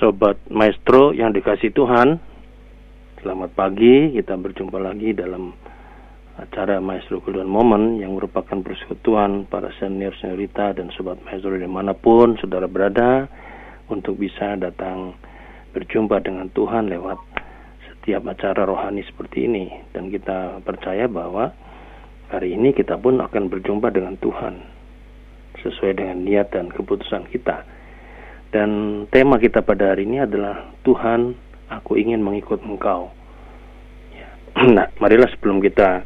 Sobat Maestro yang dikasih Tuhan, selamat pagi. Kita berjumpa lagi dalam acara Maestro Golden Moment yang merupakan persekutuan para senior seniorita dan sobat maestro di mana pun saudara berada untuk bisa datang berjumpa dengan Tuhan lewat setiap acara rohani seperti ini dan kita percaya bahwa hari ini kita pun akan berjumpa dengan Tuhan sesuai dengan niat dan keputusan kita dan tema kita pada hari ini adalah Tuhan aku ingin mengikut engkau ya. nah marilah sebelum kita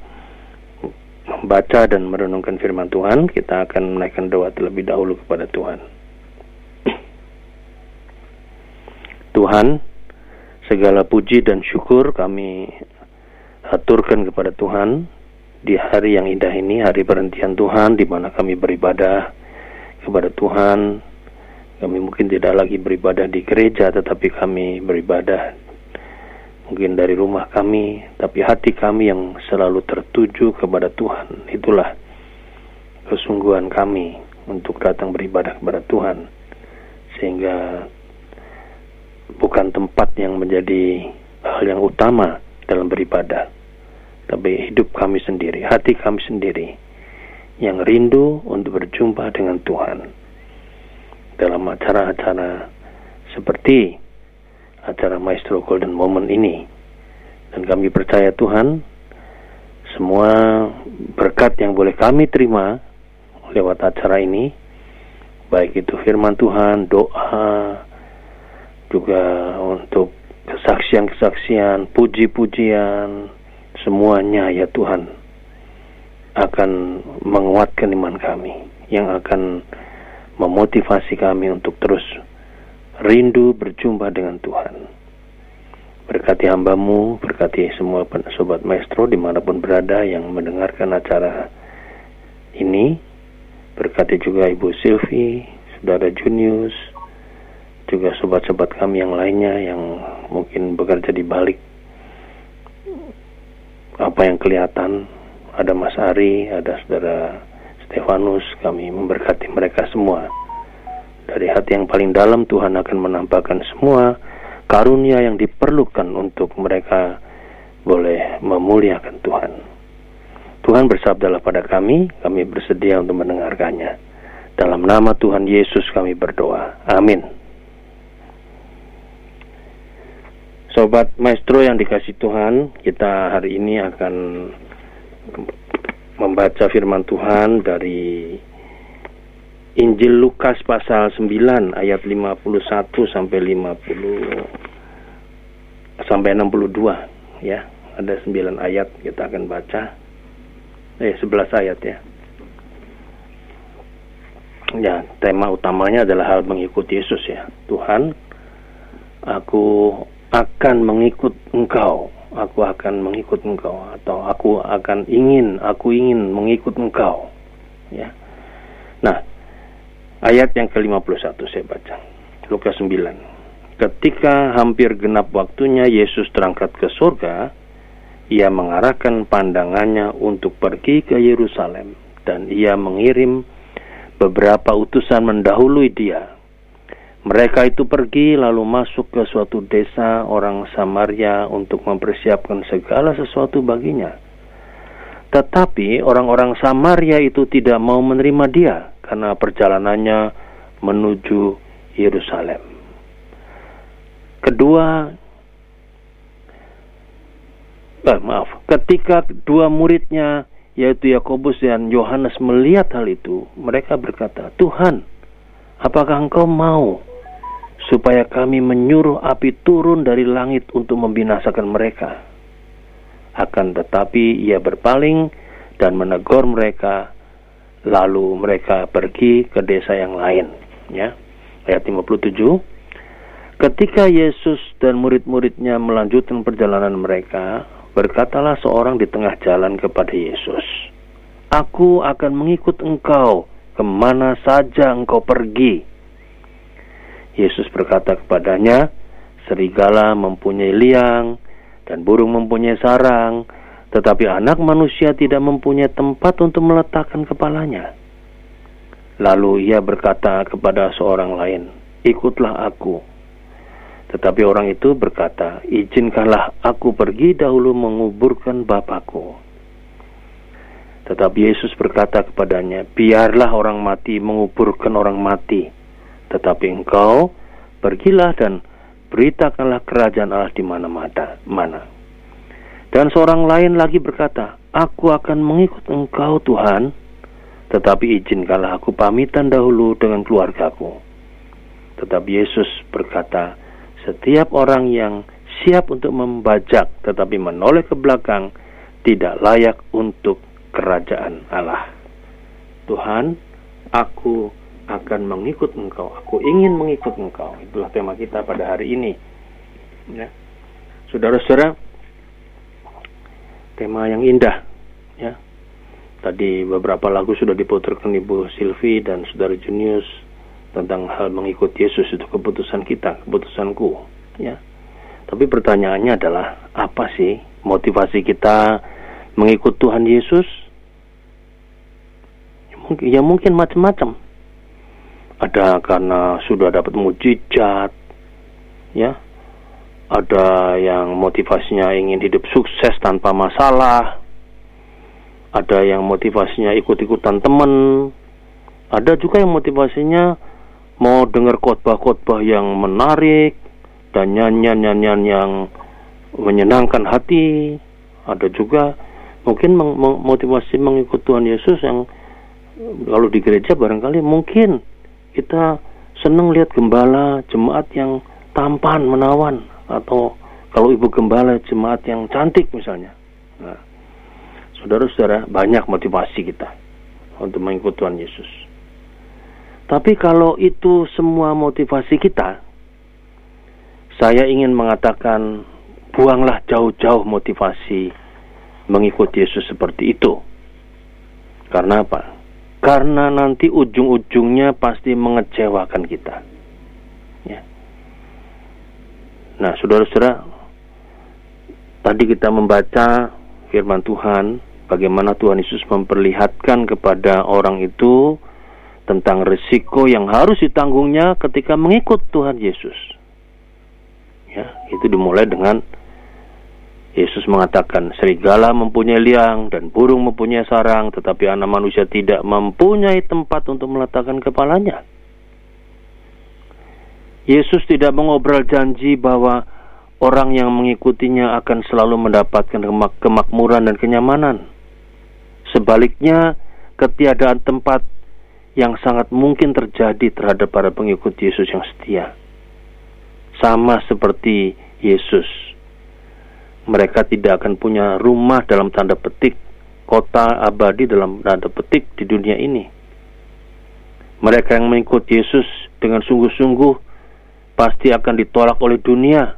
membaca dan merenungkan firman Tuhan, kita akan menaikkan doa terlebih dahulu kepada Tuhan. Tuhan, segala puji dan syukur kami aturkan kepada Tuhan di hari yang indah ini, hari perhentian Tuhan, di mana kami beribadah kepada Tuhan. Kami mungkin tidak lagi beribadah di gereja, tetapi kami beribadah mungkin dari rumah kami, tapi hati kami yang selalu tertuju kepada Tuhan. Itulah kesungguhan kami untuk datang beribadah kepada Tuhan. Sehingga bukan tempat yang menjadi hal yang utama dalam beribadah, tapi hidup kami sendiri, hati kami sendiri yang rindu untuk berjumpa dengan Tuhan dalam acara-acara seperti acara Maestro Golden Moment ini. Dan kami percaya Tuhan, semua berkat yang boleh kami terima lewat acara ini, baik itu firman Tuhan, doa, juga untuk kesaksian-kesaksian, puji-pujian, semuanya ya Tuhan akan menguatkan iman kami, yang akan memotivasi kami untuk terus rindu berjumpa dengan Tuhan. Berkati hambamu, berkati semua sobat maestro di mana pun berada yang mendengarkan acara ini. Berkati juga Ibu Silvi, Saudara Junius, juga sobat-sobat kami yang lainnya yang mungkin bekerja di balik apa yang kelihatan. Ada Mas Ari, ada Saudara Stefanus, kami memberkati mereka semua dari hati yang paling dalam Tuhan akan menampakkan semua karunia yang diperlukan untuk mereka boleh memuliakan Tuhan. Tuhan bersabdalah pada kami, kami bersedia untuk mendengarkannya. Dalam nama Tuhan Yesus kami berdoa. Amin. Sobat Maestro yang dikasih Tuhan, kita hari ini akan membaca firman Tuhan dari Injil Lukas pasal 9 ayat 51 sampai 50 sampai 62 ya. Ada 9 ayat kita akan baca. Eh 11 ayat ya. Ya, tema utamanya adalah hal mengikuti Yesus ya. Tuhan, aku akan mengikut Engkau. Aku akan mengikut Engkau atau aku akan ingin, aku ingin mengikut Engkau. Ya. Nah, Ayat yang ke-51 saya baca. Lukas 9. Ketika hampir genap waktunya Yesus terangkat ke surga, ia mengarahkan pandangannya untuk pergi ke Yerusalem dan ia mengirim beberapa utusan mendahului dia. Mereka itu pergi lalu masuk ke suatu desa orang Samaria untuk mempersiapkan segala sesuatu baginya. Tetapi orang-orang Samaria itu tidak mau menerima dia karena perjalanannya menuju Yerusalem. Kedua, eh, maaf, ketika dua muridnya yaitu Yakobus dan Yohanes melihat hal itu, mereka berkata, "Tuhan, apakah Engkau mau supaya kami menyuruh api turun dari langit untuk membinasakan mereka?" Akan tetapi ia berpaling dan menegur mereka lalu mereka pergi ke desa yang lain ya. Ayat 57 ketika Yesus dan murid-muridnya melanjutkan perjalanan mereka berkatalah seorang di tengah jalan kepada Yesus aku akan mengikut engkau ke mana saja engkau pergi Yesus berkata kepadanya serigala mempunyai liang dan burung mempunyai sarang tetapi anak manusia tidak mempunyai tempat untuk meletakkan kepalanya. Lalu ia berkata kepada seorang lain, "Ikutlah aku." Tetapi orang itu berkata, izinkanlah aku pergi dahulu menguburkan bapakku. Tetapi Yesus berkata kepadanya, biarlah orang mati menguburkan orang mati. Tetapi engkau pergilah dan beritakanlah kerajaan Allah di mana-mana. Dan seorang lain lagi berkata, aku akan mengikut engkau Tuhan, tetapi izinkanlah aku pamitan dahulu dengan keluargaku. Tetapi Yesus berkata, setiap orang yang siap untuk membajak tetapi menoleh ke belakang tidak layak untuk kerajaan Allah. Tuhan, aku akan mengikut engkau. Aku ingin mengikut engkau. Itulah tema kita pada hari ini. Ya. Saudara-saudara, tema yang indah. Ya. Tadi beberapa lagu sudah diputarkan Ibu Silvi dan Saudara Junius tentang hal mengikut Yesus itu keputusan kita, keputusanku, ya. Tapi pertanyaannya adalah apa sih motivasi kita mengikut Tuhan Yesus? Ya mungkin, ya mungkin macam-macam. Ada karena sudah dapat mujizat, ya. Ada yang motivasinya ingin hidup sukses tanpa masalah. Ada yang motivasinya ikut-ikutan teman. Ada juga yang motivasinya mau dengar khotbah-khotbah yang menarik dan nyanyian-nyanyian yang menyenangkan hati. Ada juga mungkin motivasi mengikut Tuhan Yesus yang kalau di gereja barangkali mungkin kita senang lihat gembala jemaat yang tampan menawan atau kalau ibu gembala jemaat yang cantik misalnya. Nah, saudara-saudara banyak motivasi kita untuk mengikut Tuhan Yesus. Tapi kalau itu semua motivasi kita, saya ingin mengatakan buanglah jauh-jauh motivasi mengikut Yesus seperti itu. Karena apa? Karena nanti ujung-ujungnya pasti mengecewakan kita. Ya. Nah, saudara-saudara, tadi kita membaca firman Tuhan, bagaimana Tuhan Yesus memperlihatkan kepada orang itu tentang risiko yang harus ditanggungnya ketika mengikut Tuhan Yesus. Ya, itu dimulai dengan Yesus mengatakan, serigala mempunyai liang dan burung mempunyai sarang, tetapi anak manusia tidak mempunyai tempat untuk meletakkan kepalanya. Yesus tidak mengobrol janji bahwa orang yang mengikutinya akan selalu mendapatkan kemakmuran dan kenyamanan. Sebaliknya, ketiadaan tempat yang sangat mungkin terjadi terhadap para pengikut Yesus yang setia. Sama seperti Yesus. Mereka tidak akan punya rumah dalam tanda petik, kota abadi dalam tanda petik di dunia ini. Mereka yang mengikut Yesus dengan sungguh-sungguh pasti akan ditolak oleh dunia.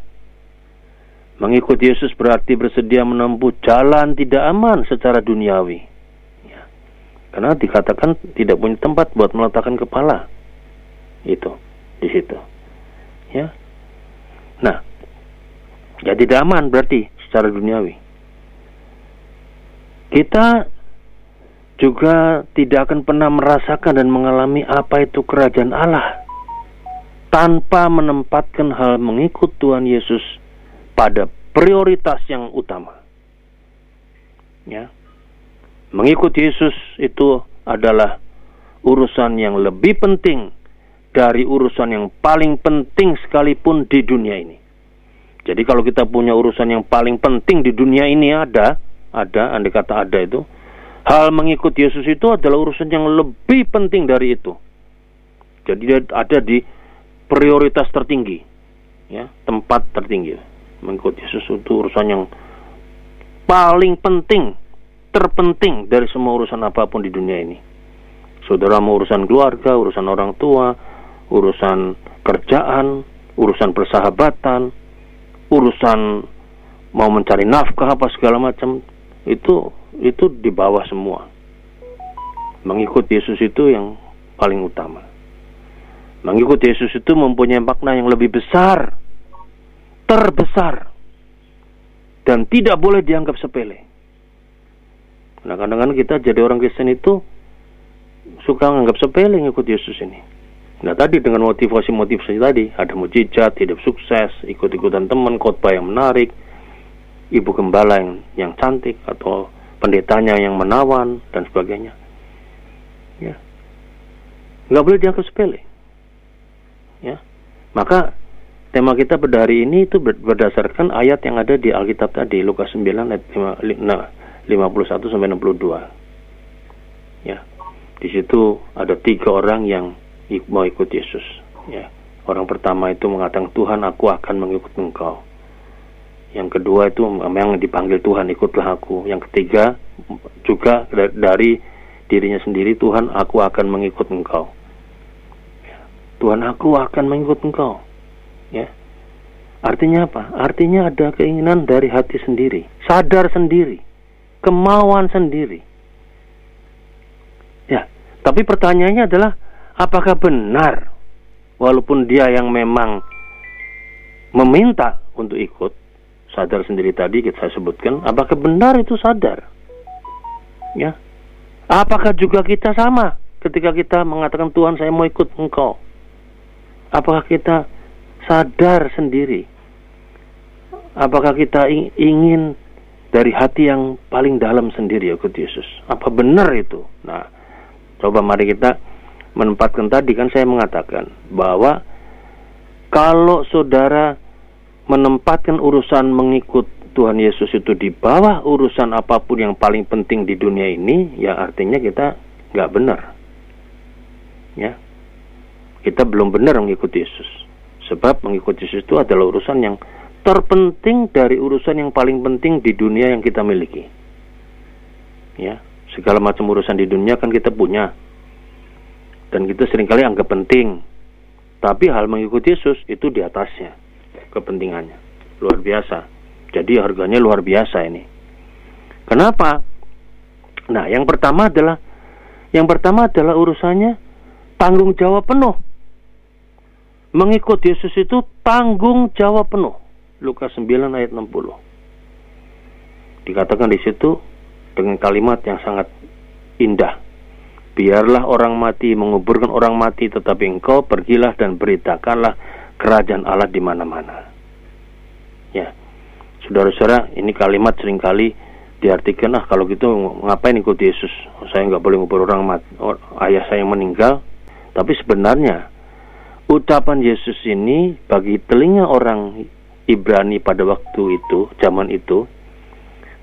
Mengikut Yesus berarti bersedia menempuh jalan tidak aman secara duniawi karena dikatakan tidak punya tempat buat meletakkan kepala. Itu di situ. Ya. Nah, ya tidak aman berarti secara duniawi. Kita juga tidak akan pernah merasakan dan mengalami apa itu kerajaan Allah tanpa menempatkan hal mengikut Tuhan Yesus pada prioritas yang utama. Ya. Mengikut Yesus itu adalah urusan yang lebih penting dari urusan yang paling penting sekalipun di dunia ini. Jadi kalau kita punya urusan yang paling penting di dunia ini ada, ada, andai kata ada itu, hal mengikut Yesus itu adalah urusan yang lebih penting dari itu. Jadi ada di prioritas tertinggi, ya, tempat tertinggi. Mengikut Yesus itu urusan yang paling penting terpenting dari semua urusan apa pun di dunia ini. Saudara mau urusan keluarga, urusan orang tua, urusan kerjaan, urusan persahabatan, urusan mau mencari nafkah apa segala macam itu itu di bawah semua. Mengikut Yesus itu yang paling utama. Mengikut Yesus itu mempunyai makna yang lebih besar, terbesar, dan tidak boleh dianggap sepele. Nah kadang-kadang kita jadi orang Kristen itu suka menganggap sepele ngikut Yesus ini. Nah tadi dengan motivasi-motivasi tadi ada mujizat, hidup sukses, ikut-ikutan teman, khotbah yang menarik, ibu gembala yang, yang cantik atau pendetanya yang menawan dan sebagainya. Ya, nggak boleh dianggap sepele. Ya, maka tema kita pada hari ini itu berdasarkan ayat yang ada di Alkitab tadi Lukas 9 ayat 51 sampai 62. Ya, di situ ada tiga orang yang mau ikut Yesus. Ya. Orang pertama itu mengatakan Tuhan aku akan mengikut engkau. Yang kedua itu memang dipanggil Tuhan ikutlah aku. Yang ketiga juga dari dirinya sendiri Tuhan aku akan mengikut engkau. Ya. Tuhan aku akan mengikut engkau. Ya. Artinya apa? Artinya ada keinginan dari hati sendiri, sadar sendiri, kemauan sendiri. Ya, tapi pertanyaannya adalah apakah benar walaupun dia yang memang meminta untuk ikut sadar sendiri tadi kita saya sebutkan apakah benar itu sadar? Ya. Apakah juga kita sama ketika kita mengatakan Tuhan saya mau ikut engkau apakah kita sadar sendiri? Apakah kita ingin dari hati yang paling dalam sendiri ikut Yesus? Apa benar itu? Nah coba mari kita menempatkan tadi kan saya mengatakan bahwa kalau saudara menempatkan urusan mengikut Tuhan Yesus itu di bawah urusan apa pun yang paling penting di dunia ini, ya artinya kita nggak benar. Ya, kita belum benar mengikuti Yesus. Sebab mengikuti Yesus itu adalah urusan yang terpenting dari urusan yang paling penting di dunia yang kita miliki. Ya, segala macam urusan di dunia kan kita punya, dan kita sering kali anggap penting. Tapi hal mengikuti Yesus itu di atasnya kepentingannya. Luar biasa. Jadi harganya luar biasa ini. Kenapa? Nah, yang pertama adalah yang pertama adalah urusannya tanggung jawab penuh. Mengikut Yesus itu tanggung jawab penuh. Lukas 9 ayat 60. Dikatakan di situ dengan kalimat yang sangat indah. Biarlah orang mati menguburkan orang mati, tetapi engkau pergilah dan beritakanlah kerajaan Allah di mana-mana. Ya, saudara-saudara, ini kalimat sering kali diartikan, ah kalau gitu ngapain ikut Yesus? Saya nggak boleh ngubur orang mati, ayah saya yang meninggal. Tapi sebenarnya ucapan Yesus ini bagi telinga orang Ibrani pada waktu itu, zaman itu,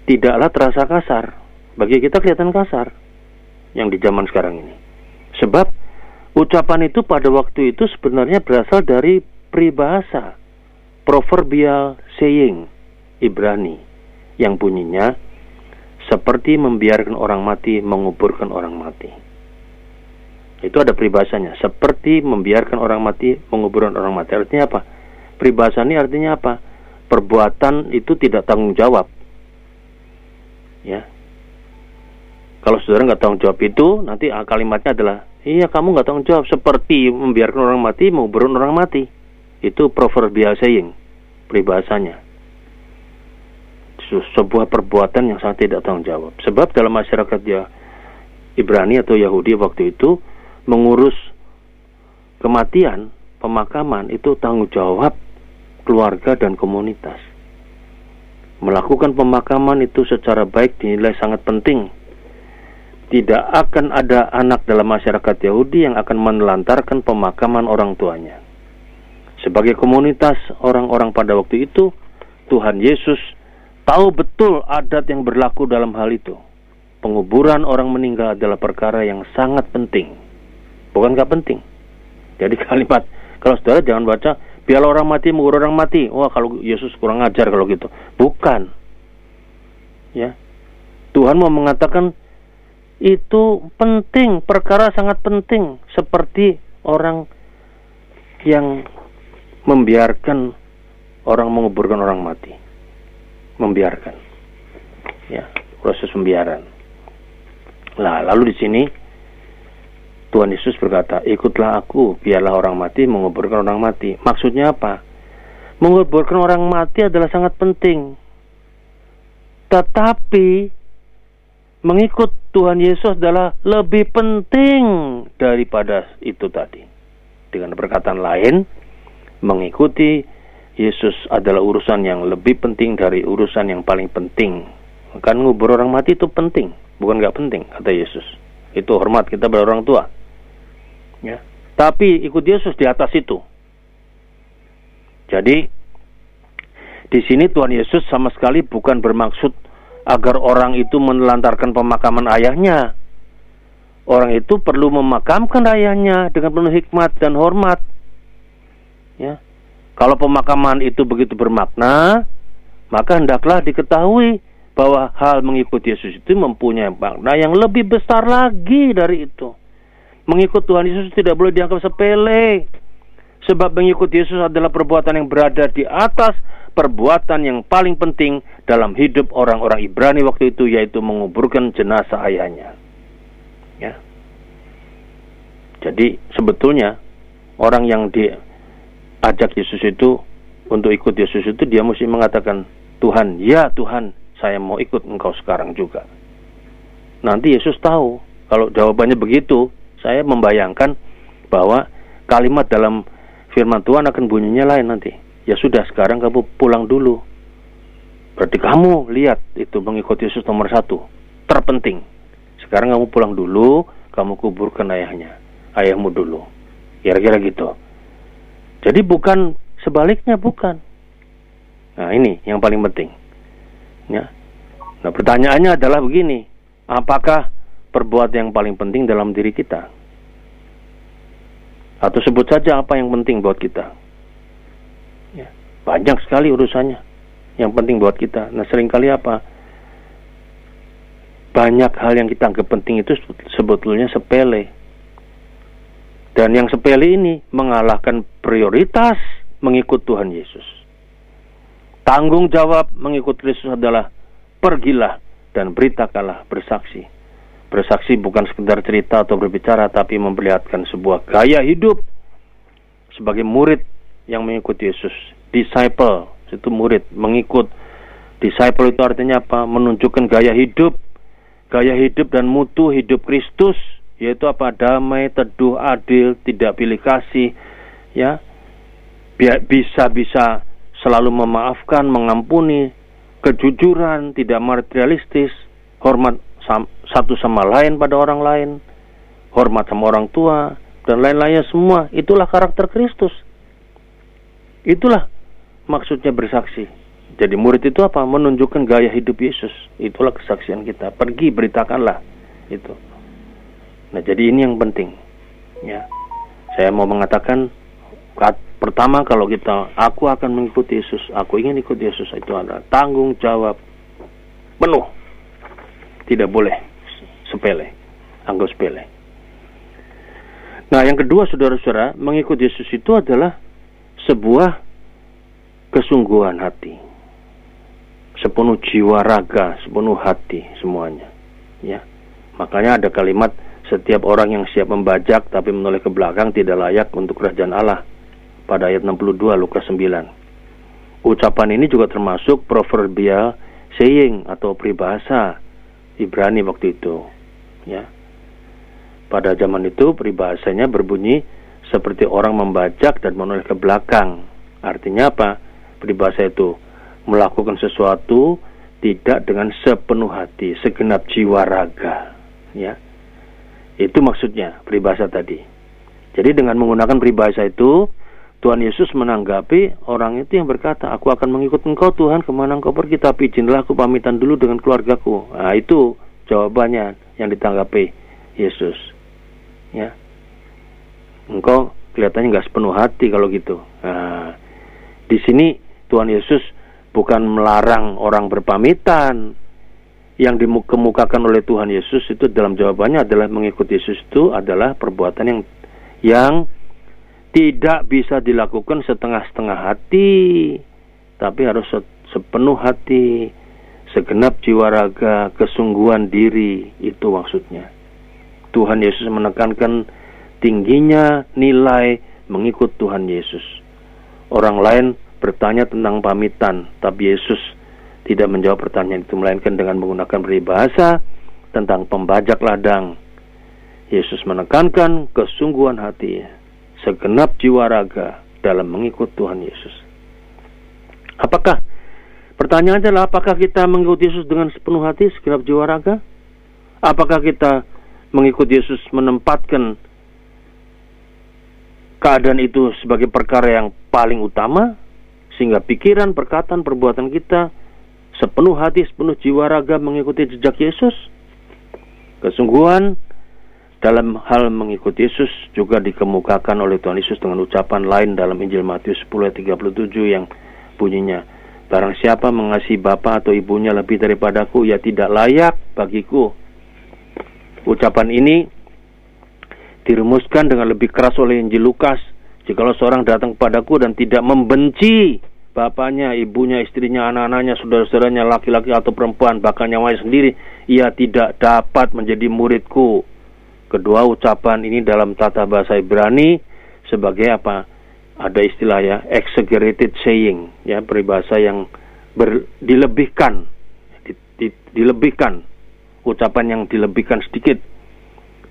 tidaklah terasa kasar. Bagi kita kelihatan kasar yang di zaman sekarang ini. Sebab ucapan itu pada waktu itu sebenarnya berasal dari peribahasa proverbial saying Ibrani yang bunyinya seperti membiarkan orang mati menguburkan orang mati. Itu ada peribahasanya, seperti membiarkan orang mati menguburkan orang mati. Artinya apa? Peribahasa ini artinya apa? Perbuatan itu tidak tanggung jawab. Ya, kalau saudara nggak tanggung jawab itu, nanti kalimatnya adalah, iya kamu nggak tanggung jawab seperti membiarkan orang mati, mau berun orang mati. Itu proverbial saying, peribahasanya. Sebuah perbuatan yang sangat tidak tanggung jawab. Sebab dalam masyarakat ya Ibrani atau Yahudi waktu itu mengurus kematian, pemakaman itu tanggung jawab keluarga dan komunitas. Melakukan pemakaman itu secara baik dinilai sangat penting tidak akan ada anak dalam masyarakat Yahudi yang akan menelantarkan pemakaman orang tuanya. Sebagai komunitas orang-orang pada waktu itu, Tuhan Yesus tahu betul adat yang berlaku dalam hal itu. Penguburan orang meninggal adalah perkara yang sangat penting. Bukan gak penting. Jadi kalimat, kalau saudara jangan baca, biarlah orang mati mengubur orang mati. Wah kalau Yesus kurang ajar kalau gitu. Bukan. Ya. Tuhan mau mengatakan itu penting, perkara sangat penting seperti orang yang membiarkan orang menguburkan orang mati. Membiarkan. Ya, proses pembiaran. Nah, lalu di sini Tuhan Yesus berkata, "Ikutlah aku, biarlah orang mati menguburkan orang mati." Maksudnya apa? Menguburkan orang mati adalah sangat penting. Tetapi mengikut Tuhan Yesus adalah lebih penting daripada itu tadi. Dengan perkataan lain, mengikuti Yesus adalah urusan yang lebih penting dari urusan yang paling penting. Kan ngubur orang mati itu penting, bukan nggak penting, kata Yesus. Itu hormat kita pada orang tua. Ya. Tapi ikut Yesus di atas itu. Jadi di sini Tuhan Yesus sama sekali bukan bermaksud agar orang itu menelantarkan pemakaman ayahnya. Orang itu perlu memakamkan ayahnya dengan penuh hikmat dan hormat. Ya. Kalau pemakaman itu begitu bermakna, maka hendaklah diketahui bahwa hal mengikut Yesus itu mempunyai makna yang lebih besar lagi dari itu. Mengikut Tuhan Yesus tidak boleh dianggap sepele. Sebab mengikut Yesus adalah perbuatan yang berada di atas perbuatan yang paling penting dalam hidup orang-orang Ibrani waktu itu yaitu menguburkan jenazah ayahnya. Ya. Jadi sebetulnya orang yang diajak Yesus itu untuk ikut Yesus itu dia mesti mengatakan Tuhan, ya Tuhan, saya mau ikut engkau sekarang juga. Nanti Yesus tahu kalau jawabannya begitu, saya membayangkan bahwa kalimat dalam firman Tuhan akan bunyinya lain nanti. Ya sudah, sekarang kamu pulang dulu. Berarti kamu lihat itu mengikut Yesus nomor satu, terpenting. Sekarang kamu pulang dulu, kamu kuburkan ayahnya, ayahmu dulu. Kira-kira gitu. Jadi bukan sebaliknya, bukan. Nah ini yang paling penting. Ya. Nah pertanyaannya adalah begini, apakah perbuatan yang paling penting dalam diri kita? Atau sebut saja apa yang penting buat kita. Ya, banyak sekali urusannya yang penting buat kita. Nah sering kali apa? Banyak hal yang kita anggap penting itu sebetulnya sepele. Dan yang sepele ini mengalahkan prioritas mengikut Tuhan Yesus. Tanggung jawab mengikut Kristus adalah pergilah dan beritakanlah bersaksi Bersaksi bukan sekedar cerita atau berbicara, tapi memperlihatkan sebuah gaya hidup sebagai murid yang mengikuti Yesus. Disciple itu murid, mengikut. Disciple itu artinya apa? Menunjukkan gaya hidup, gaya hidup dan mutu hidup Kristus, yaitu apa? Damai, teduh, adil, tidak pilih kasih, ya. Bisa bisa selalu memaafkan, mengampuni, kejujuran, tidak materialistis, hormat satu sama lain pada orang lain, hormat sama orang tua, dan lain-lainnya semua. Itulah karakter Kristus. Itulah maksudnya bersaksi. Jadi murid itu apa? Menunjukkan gaya hidup Yesus. Itulah kesaksian kita. Pergi beritakanlah itu. Nah, jadi ini yang penting. Ya. Saya mau mengatakan pertama kalau kita aku akan mengikuti Yesus, aku ingin ikut Yesus itu adalah tanggung jawab penuh tidak boleh sepele, anggap sepele. Nah, yang kedua, saudara-saudara, mengikut Yesus itu adalah sebuah kesungguhan hati, sepenuh jiwa raga, sepenuh hati semuanya. Ya, makanya ada kalimat setiap orang yang siap membajak tapi menoleh ke belakang tidak layak untuk kerajaan Allah pada ayat 62 Lukas 9. Ucapan ini juga termasuk proverbial saying atau peribahasa Ibrani waktu itu. Ya. Pada zaman itu peribahasanya berbunyi seperti orang membajak dan menoleh ke belakang. Artinya apa? Peribahasa itu melakukan sesuatu tidak dengan sepenuh hati, segenap jiwa raga. Ya. Itu maksudnya peribahasa tadi. Jadi dengan menggunakan peribahasa itu, Tuhan Yesus menanggapi orang itu yang berkata, Aku akan mengikut engkau Tuhan ke mana engkau pergi, tapi izinlah aku pamitan dulu dengan keluargaku. Nah itu jawabannya yang ditanggapi Yesus. Ya, engkau kelihatannya nggak sepenuh hati kalau gitu. Nah, di sini Tuhan Yesus bukan melarang orang berpamitan. Yang dikemukakan oleh Tuhan Yesus itu dalam jawabannya adalah mengikuti Yesus itu adalah perbuatan yang yang tidak bisa dilakukan setengah-setengah hati, tapi harus sepenuh hati, segenap jiwa raga, kesungguhan diri, itu maksudnya. Tuhan Yesus menekankan tingginya nilai mengikut Tuhan Yesus. Orang lain bertanya tentang pamitan, tapi Yesus tidak menjawab pertanyaan itu melainkan dengan menggunakan peribahasa tentang pembajak ladang. Yesus menekankan kesungguhan hati segenap jiwa raga dalam mengikut Tuhan Yesus. Apakah pertanyaannya adalah apakah kita mengikut Yesus dengan sepenuh hati, segenap jiwa raga? Apakah kita mengikut Yesus menempatkan keadaan itu sebagai perkara yang paling utama sehingga pikiran, perkataan, perbuatan kita sepenuh hati, sepenuh jiwa raga mengikuti jejak Yesus. Kesungguhan dalam hal mengikuti Yesus juga dikemukakan oleh Tuhan Yesus dengan ucapan lain dalam Injil Matius 10 ayat 37 yang bunyinya Barang siapa mengasihi bapa atau ibunya lebih daripadaku, ya tidak layak bagiku. Ucapan ini dirumuskan dengan lebih keras oleh Injil Lukas. Jikalau seorang datang kepadaku dan tidak membenci bapaknya, ibunya, istrinya, anak-anaknya, saudara-saudaranya, laki-laki atau perempuan, bahkan nyawanya sendiri, ia tidak dapat menjadi muridku. Kedua ucapan ini dalam tata bahasa Ibrani sebagai apa? ada istilah ya exaggerated saying ya peribahasa yang ber, dilebihkan di, di, dilebihkan ucapan yang dilebihkan sedikit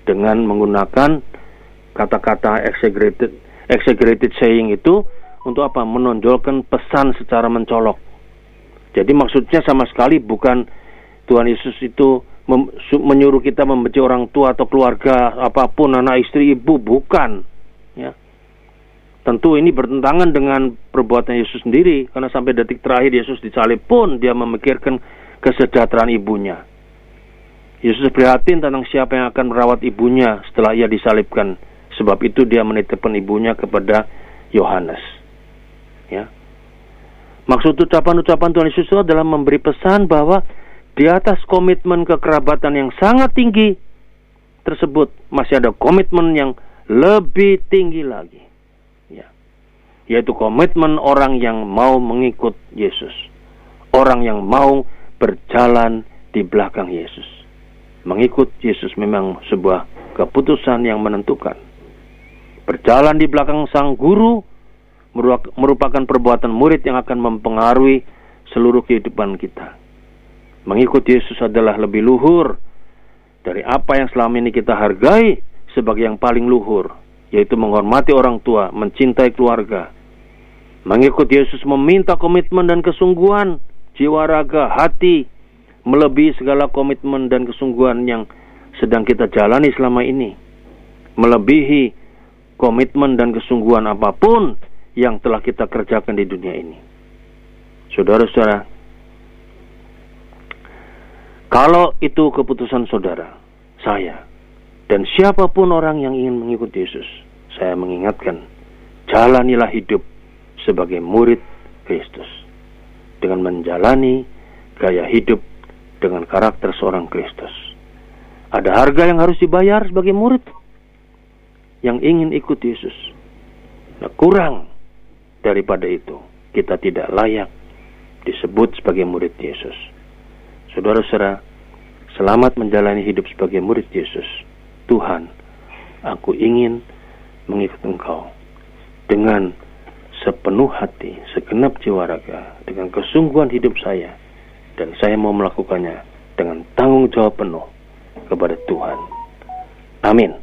dengan menggunakan kata-kata exaggerated exaggerated saying itu untuk apa menonjolkan pesan secara mencolok jadi maksudnya sama sekali bukan Tuhan Yesus itu menyuruh kita membenci orang tua atau keluarga apa pun anak istri ibu bukan ya Tentu ini bertentangan dengan perbuatan Yesus sendiri karena sampai detik terakhir Yesus disalib pun dia memikirkan kesejahteraan ibunya. Yesus prihatin tentang siapa yang akan merawat ibunya setelah ia disalibkan. Sebab itu dia menitipkan ibunya kepada Yohanes. Ya. Maksud ucapan-ucapan Tuhan Yesus adalah memberi pesan bahwa di atas komitmen kekerabatan yang sangat tinggi tersebut masih ada komitmen yang lebih tinggi lagi yaitu komitmen orang yang mau mengikut Yesus, orang yang mau berjalan di belakang Yesus. Mengikut Yesus memang sebuah keputusan yang menentukan. Berjalan di belakang sang guru merupakan perbuatan murid yang akan mempengaruhi seluruh kehidupan kita. Mengikut Yesus adalah lebih luhur dari apa yang selama ini kita hargai sebagai yang paling luhur, yaitu menghormati orang tua, mencintai keluarga. Mengikut Yesus meminta komitmen dan kesungguhan, jiwa raga, hati, melebihi segala komitmen dan kesungguhan yang sedang kita jalani selama ini. Melebihi komitmen dan kesungguhan apa pun yang telah kita kerjakan di dunia ini. Saudara-saudara, kalau itu keputusan saudara, saya, dan siapa pun orang yang ingin mengikuti Yesus, saya mengingatkan, jalanilah hidup sebagai murid Kristus dengan menjalani gaya hidup dengan karakter seorang Kristus. Ada harga yang harus dibayar sebagai murid yang ingin ikut Yesus. Nah, kurang daripada itu, kita tidak layak disebut sebagai murid Yesus. Saudara-saudara, selamat menjalani hidup sebagai murid Yesus. Tuhan, aku ingin mengikut Engkau dengan sepenuh hati, segenap jiwa raga, dengan kesungguhan hidup saya, dan saya mau melakukannya dengan tanggung jawab penuh kepada Tuhan. Amin.